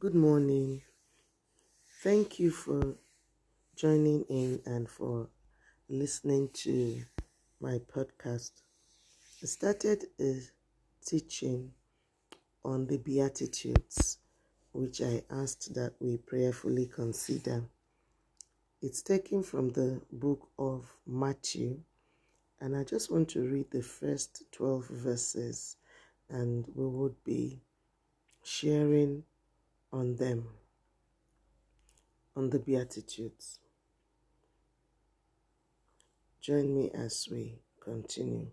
Good morning. Thank you for joining in and for listening to my podcast. I started a teaching on the Beatitudes, which I asked that we prayerfully consider. It's taken from the book of Matthew, and I just want to read the first 12 verses, and we would be sharing on them, on the Beatitudes. Join me as we continue.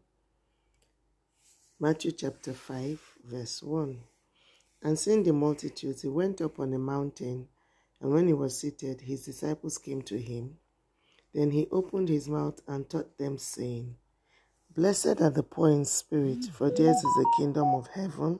Matthew chapter 5, verse 1. And seeing the multitudes, he went up on a mountain, and when he was seated, his disciples came to him. Then he opened his mouth and taught them, saying, Blessed are the poor in spirit, for theirs is the kingdom of heaven.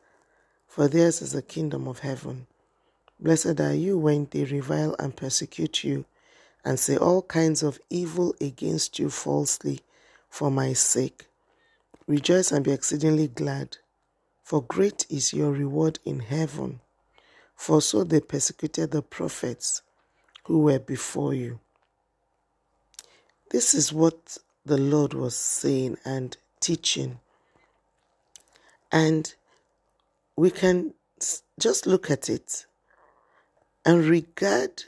for theirs is the kingdom of heaven. Blessed are you when they revile and persecute you, and say all kinds of evil against you falsely for my sake. Rejoice and be exceedingly glad, for great is your reward in heaven. For so they persecuted the prophets who were before you. This is what the Lord was saying and teaching. And we can just look at it and regard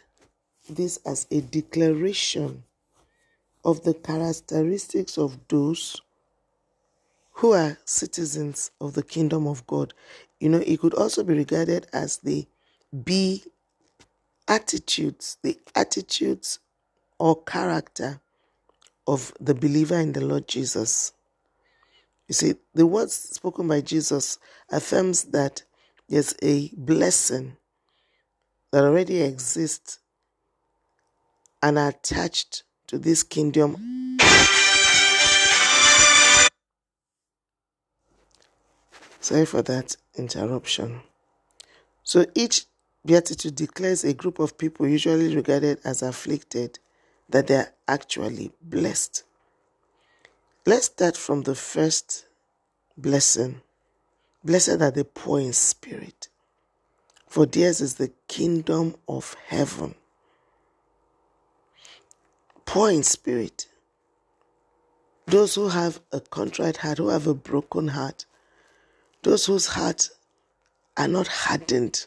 this as a declaration of the characteristics of those who are citizens of the kingdom of God. You know, it could also be regarded as the be attitudes, the attitudes or character of the believer in the Lord Jesus. You see, the words spoken by Jesus affirms that there's a blessing that already exists and attached to this kingdom. Sorry for that interruption. So each beatitude declares a group of people usually regarded as afflicted that they are actually blessed. Let's start from the first blessing. Blessed are the poor in spirit, for theirs is the kingdom of heaven. Poor in spirit, those who have a contrite heart, who have a broken heart, those whose hearts are not hardened,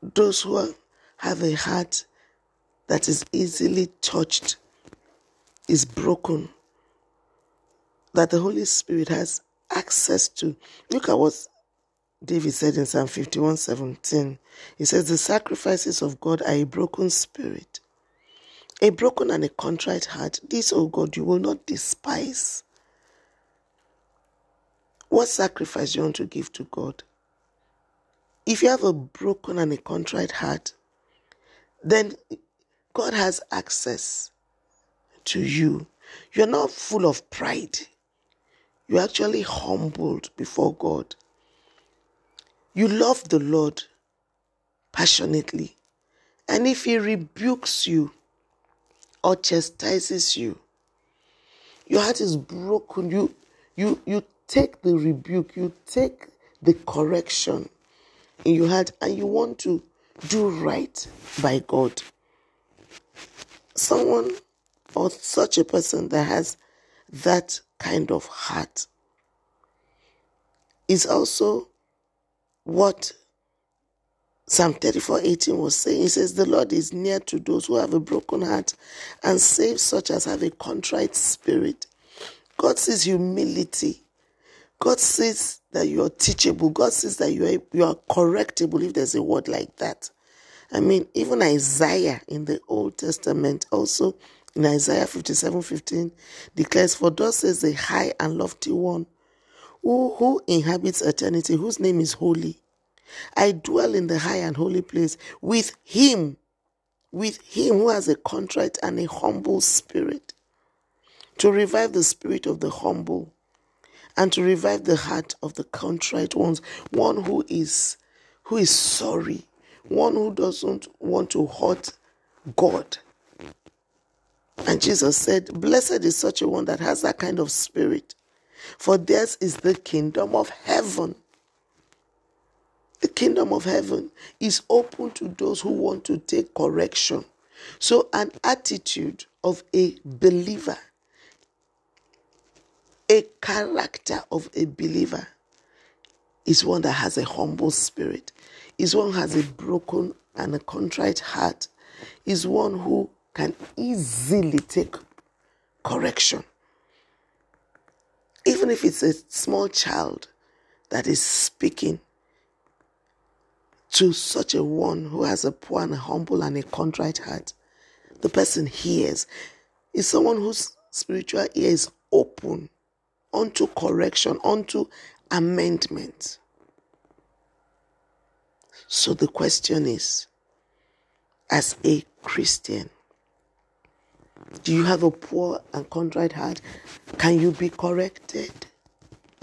those who have a heart that is easily touched, is broken, that the Holy Spirit has access to. Look at what David said in Psalm 51 17. He says, The sacrifices of God are a broken spirit, a broken and a contrite heart. This, O God, you will not despise. What sacrifice you want to give to God? If you have a broken and a contrite heart, then God has access to you. You're not full of pride. You're actually humbled before God. You love the Lord passionately. And if He rebukes you or chastises you, your heart is broken. You, you, you take the rebuke, you take the correction in your heart, and you want to do right by God. Someone or such a person that has that kind of heart is also what Psalm 34 18 was saying. He says, The Lord is near to those who have a broken heart and saves such as have a contrite spirit. God sees humility. God says that you are teachable. God says that you are, you are correctable, if there's a word like that. I mean, even Isaiah in the Old Testament also in Isaiah 57 15 declares, For thus says the high and lofty one who, who inhabits eternity, whose name is holy. I dwell in the high and holy place with him, with him who has a contrite and a humble spirit, to revive the spirit of the humble and to revive the heart of the contrite ones, one who is who is sorry, one who doesn't want to hurt God. And Jesus said, Blessed is such a one that has that kind of spirit, for theirs is the kingdom of heaven. The kingdom of heaven is open to those who want to take correction. So, an attitude of a believer, a character of a believer, is one that has a humble spirit, is one who has a broken and a contrite heart, is one who can easily take correction. Even if it's a small child that is speaking to such a one who has a poor and a humble and a contrite heart, the person hears. Is someone whose spiritual ear is open unto correction, unto amendment. So the question is as a Christian, do you have a poor and contrite heart? Can you be corrected?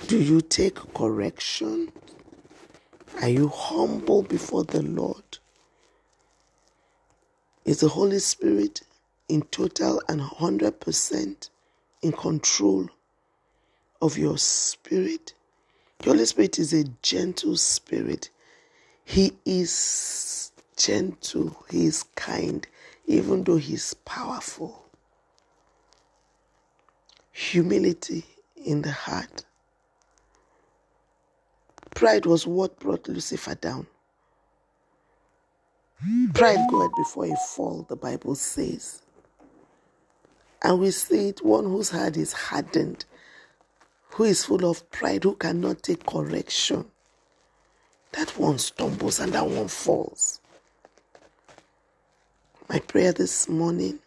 Do you take correction? Are you humble before the Lord? Is the Holy Spirit in total and 100% in control of your spirit? The Holy Spirit is a gentle spirit. He is gentle, He is kind, even though He is powerful. Humility in the heart. Pride was what brought Lucifer down. Pride goeth before a fall, the Bible says. And we see it one whose heart is hardened, who is full of pride, who cannot take correction. That one stumbles and that one falls. My prayer this morning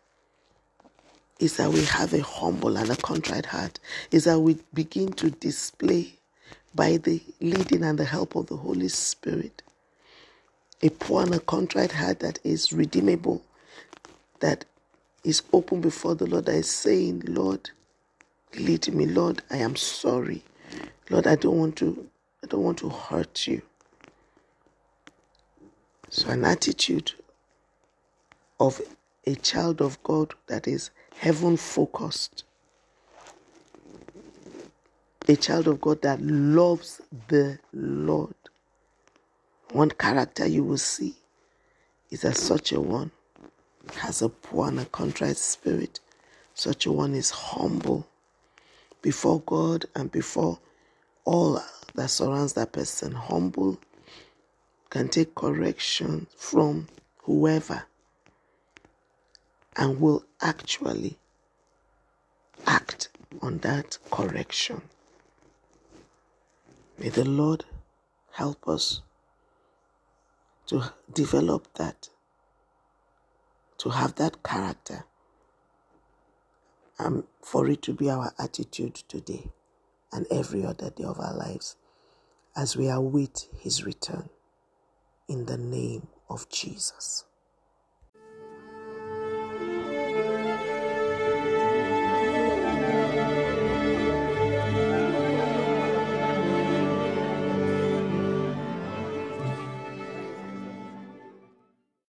is that we have a humble and a contrite heart, is that we begin to display by the leading and the help of the Holy Spirit a poor and a contrite heart that is redeemable, that is open before the Lord, that is saying, Lord, lead me, Lord, I am sorry. Lord, I don't want to I don't want to hurt you. So an attitude of a child of God that is heaven focused. A child of God that loves the Lord. One character you will see is that such a one has a poor and a contrite spirit. Such a one is humble before God and before all that surrounds that person. Humble can take correction from whoever and will actually act on that correction. May the Lord help us to develop that, to have that character, and for it to be our attitude today and every other day of our lives as we await His return in the name of Jesus.